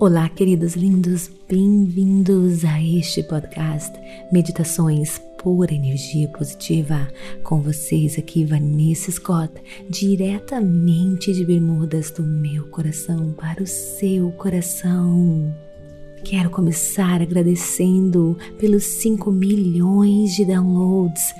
Olá, queridos lindos, bem-vindos a este podcast Meditações por Energia Positiva. Com vocês aqui, Vanessa Scott, diretamente de Bermudas do meu coração para o seu coração. Quero começar agradecendo pelos 5 milhões de downloads.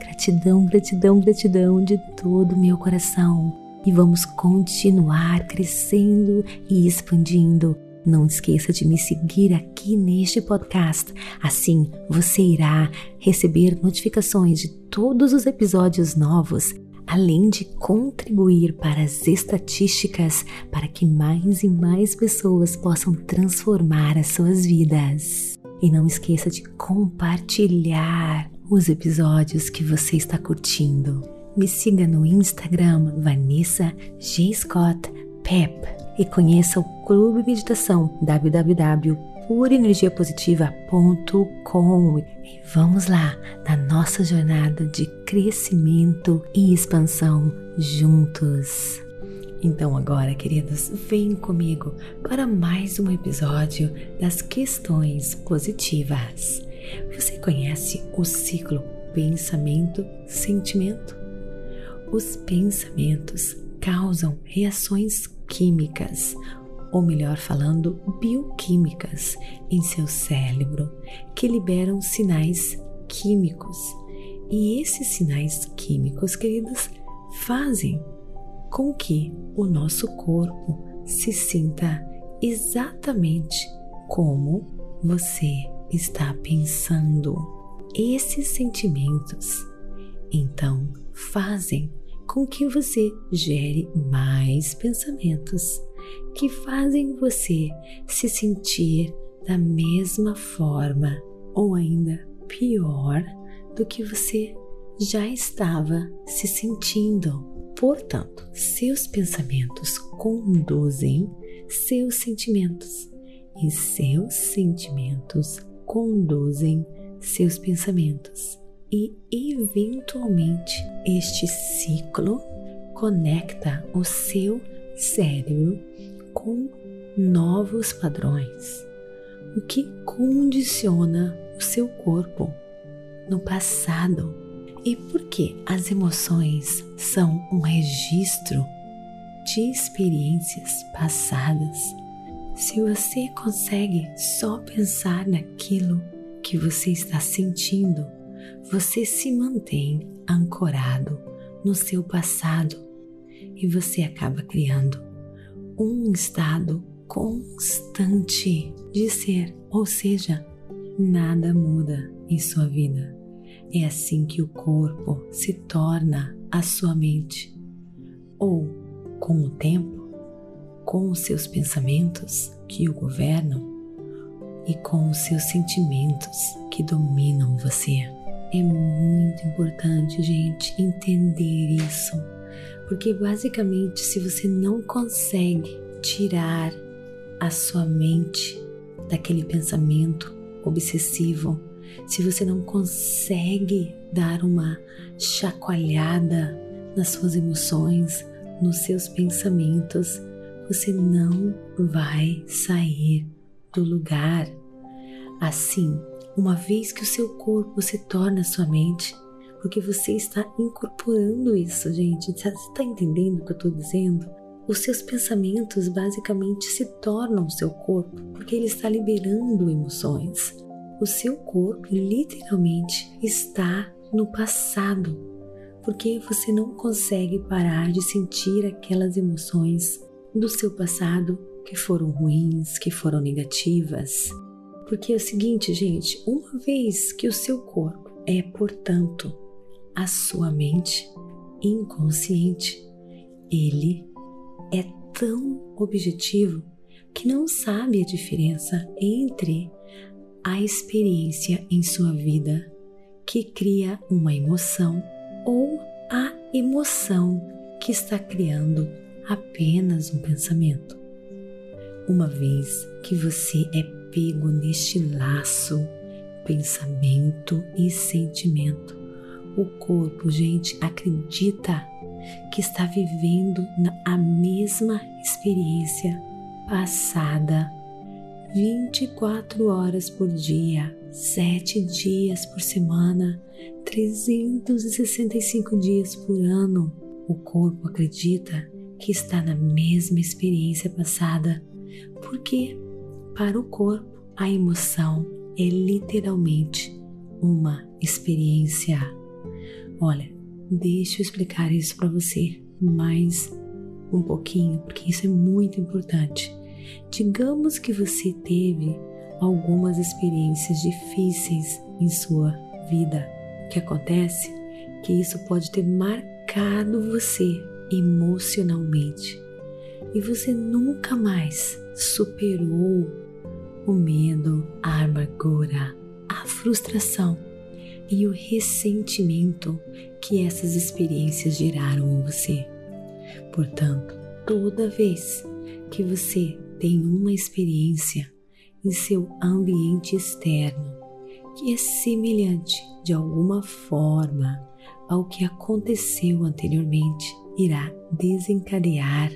Gratidão, gratidão, gratidão de todo o meu coração. E vamos continuar crescendo e expandindo não esqueça de me seguir aqui neste podcast. Assim você irá receber notificações de todos os episódios novos, além de contribuir para as estatísticas para que mais e mais pessoas possam transformar as suas vidas. E não esqueça de compartilhar os episódios que você está curtindo. Me siga no Instagram Vanessa G. Scott Pep e conheça o Clube Meditação www.purenergiapositiva.com e vamos lá na nossa jornada de crescimento e expansão juntos. Então agora, queridos, vem comigo para mais um episódio das questões positivas. Você conhece o ciclo pensamento-sentimento? Os pensamentos causam reações químicas, ou melhor falando, bioquímicas em seu cérebro que liberam sinais químicos. E esses sinais químicos, queridos, fazem com que o nosso corpo se sinta exatamente como você está pensando. Esses sentimentos então fazem com que você gere mais pensamentos que fazem você se sentir da mesma forma ou ainda pior do que você já estava se sentindo. Portanto, seus pensamentos conduzem seus sentimentos e seus sentimentos conduzem seus pensamentos e, eventualmente, este ciclo conecta o seu cérebro com novos padrões, o que condiciona o seu corpo no passado. E porque as emoções são um registro de experiências passadas, se você consegue só pensar naquilo que você está sentindo, você se mantém ancorado no seu passado e você acaba criando um estado constante de ser, ou seja, nada muda em sua vida. É assim que o corpo se torna a sua mente, ou com o tempo, com os seus pensamentos que o governam e com os seus sentimentos que dominam você. É muito importante, gente, entender isso, porque basicamente, se você não consegue tirar a sua mente daquele pensamento obsessivo, se você não consegue dar uma chacoalhada nas suas emoções, nos seus pensamentos, você não vai sair do lugar. Assim, uma vez que o seu corpo se torna sua mente, porque você está incorporando isso, gente. Você está entendendo o que eu estou dizendo? Os seus pensamentos basicamente se tornam seu corpo, porque ele está liberando emoções. O seu corpo literalmente está no passado, porque você não consegue parar de sentir aquelas emoções do seu passado que foram ruins, que foram negativas. Porque é o seguinte, gente, uma vez que o seu corpo é, portanto, a sua mente inconsciente, ele é tão objetivo que não sabe a diferença entre a experiência em sua vida que cria uma emoção ou a emoção que está criando apenas um pensamento. Uma vez que você é apego neste laço, pensamento e sentimento. O corpo, gente, acredita que está vivendo a mesma experiência passada 24 horas por dia, 7 dias por semana, 365 dias por ano. O corpo acredita que está na mesma experiência passada, porque para o corpo a emoção é literalmente uma experiência. Olha, deixa eu explicar isso para você mais um pouquinho, porque isso é muito importante. Digamos que você teve algumas experiências difíceis em sua vida. O que acontece? Que isso pode ter marcado você emocionalmente e você nunca mais superou o medo, a amargura, a frustração e o ressentimento que essas experiências geraram em você. Portanto, toda vez que você tem uma experiência em seu ambiente externo que é semelhante de alguma forma ao que aconteceu anteriormente, irá desencadear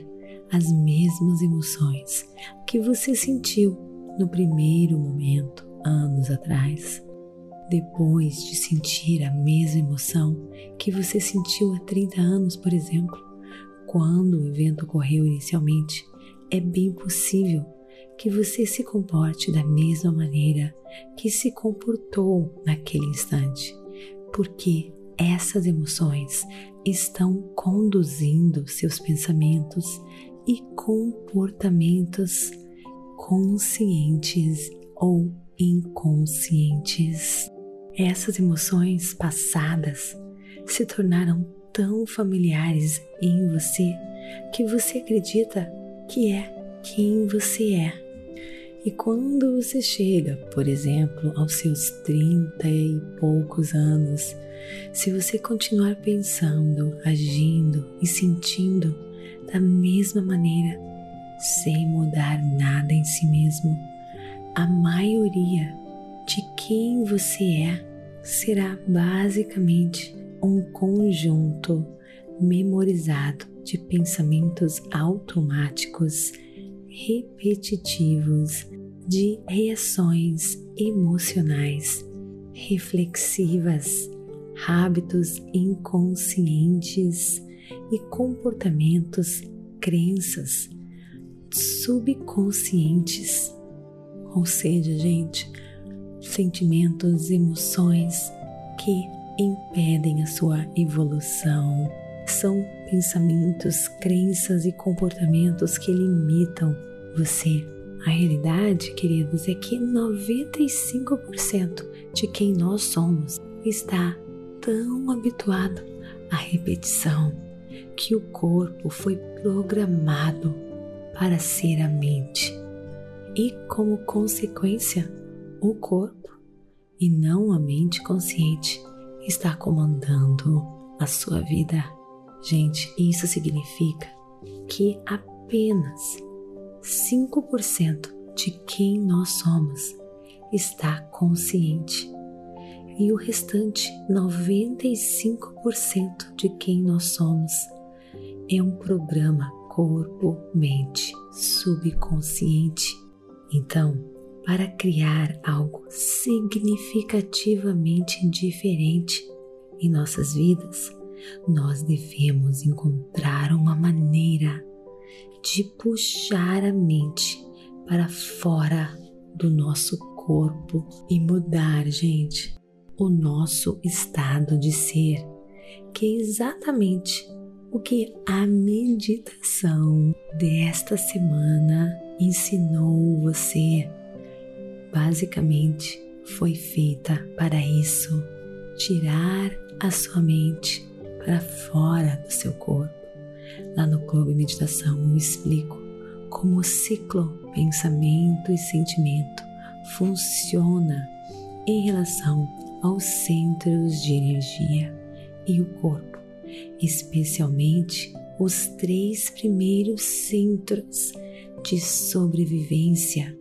as mesmas emoções que você sentiu no primeiro momento, anos atrás. Depois de sentir a mesma emoção que você sentiu há 30 anos, por exemplo, quando o evento ocorreu inicialmente, é bem possível que você se comporte da mesma maneira que se comportou naquele instante, porque essas emoções estão conduzindo seus pensamentos e comportamentos conscientes ou inconscientes. Essas emoções passadas se tornaram tão familiares em você que você acredita que é quem você é. E quando você chega, por exemplo, aos seus 30 e poucos anos, se você continuar pensando, agindo e sentindo da mesma maneira, sem mudar nada em si mesmo, a maioria de quem você é será basicamente um conjunto memorizado de pensamentos automáticos, repetitivos, de reações emocionais, reflexivas, hábitos inconscientes e comportamentos, crenças subconscientes. Ou seja, gente, sentimentos, emoções que impedem a sua evolução. São pensamentos, crenças e comportamentos que limitam você. A realidade, queridos, é que 95% de quem nós somos está tão habituado à repetição que o corpo foi programado para ser a mente. E como consequência, o corpo e não a mente consciente está comandando a sua vida. Gente, isso significa que apenas 5% de quem nós somos está consciente e o restante 95% de quem nós somos é um programa corpo-mente subconsciente. Então, para criar algo significativamente diferente em nossas vidas, nós devemos encontrar uma maneira de puxar a mente para fora do nosso corpo e mudar, gente, o nosso estado de ser, que é exatamente o que a meditação desta semana ensinou você basicamente foi feita para isso tirar a sua mente para fora do seu corpo. Lá no Clube Meditação eu explico como o ciclo pensamento e sentimento funciona em relação aos centros de energia e o corpo, especialmente os três primeiros centros de sobrevivência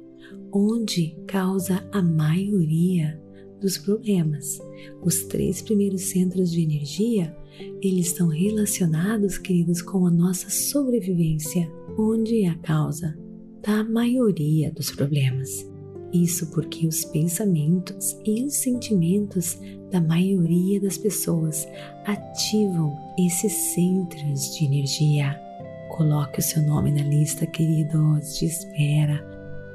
onde causa a maioria dos problemas. Os três primeiros centros de energia, eles estão relacionados, queridos, com a nossa sobrevivência, onde é a causa da maioria dos problemas. Isso porque os pensamentos e os sentimentos da maioria das pessoas ativam esses centros de energia. Coloque o seu nome na lista, queridos, de espera.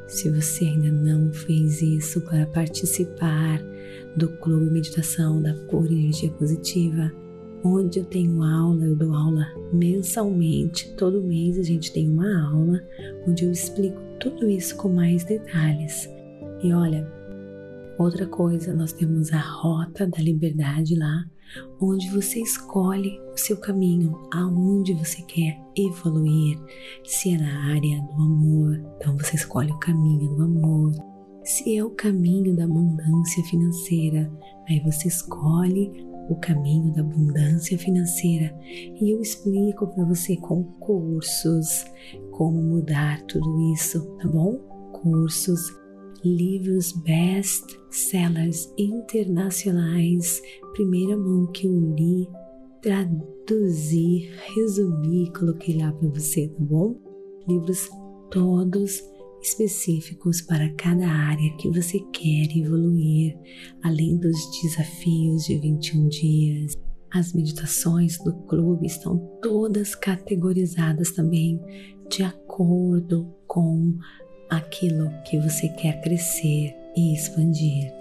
Se você ainda não fez isso para participar do Clube Meditação da Pura Energia Positiva, onde eu tenho aula, eu dou aula mensalmente, todo mês a gente tem uma aula onde eu explico tudo isso com mais detalhes. E olha, outra coisa, nós temos a Rota da Liberdade lá, onde você escolhe o seu caminho, aonde você quer evoluir, se é na área do amor, então você escolhe o caminho do amor. Se é o caminho da abundância financeira, aí você escolhe o caminho da abundância financeira e eu explico para você com cursos como mudar tudo isso, tá bom? Cursos, livros best sellers internacionais, primeira mão que eu li, traduzi, resumi, coloquei lá para você, tá bom? Livros todos específicos para cada área que você quer evoluir, além dos desafios de 21 dias. As meditações do clube estão todas categorizadas também de acordo com aquilo que você quer crescer e expandir,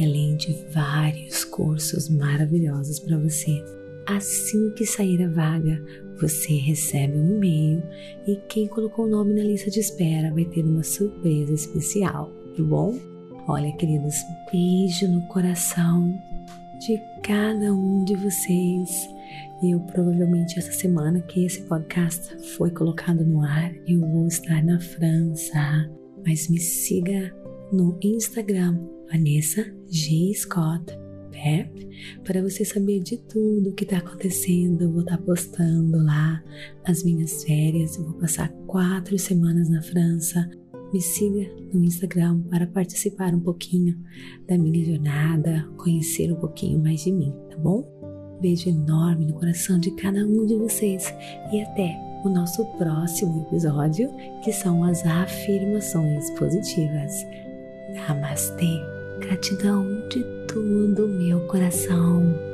além de vários cursos maravilhosos para você. Assim que sair a vaga, você recebe um e-mail e quem colocou o nome na lista de espera vai ter uma surpresa especial, tá bom? Olha, queridos, beijo no coração de cada um de vocês. Eu provavelmente essa semana que esse podcast foi colocado no ar, eu vou estar na França. Mas me siga no Instagram, Vanessa G. Scott pé para você saber de tudo que está acontecendo. Eu vou estar tá postando lá as minhas férias. Eu vou passar quatro semanas na França. Me siga no Instagram para participar um pouquinho da minha jornada, conhecer um pouquinho mais de mim, tá bom? Beijo enorme no coração de cada um de vocês e até o nosso próximo episódio, que são as afirmações positivas. Namastê! Gratidão de todo o meu coração.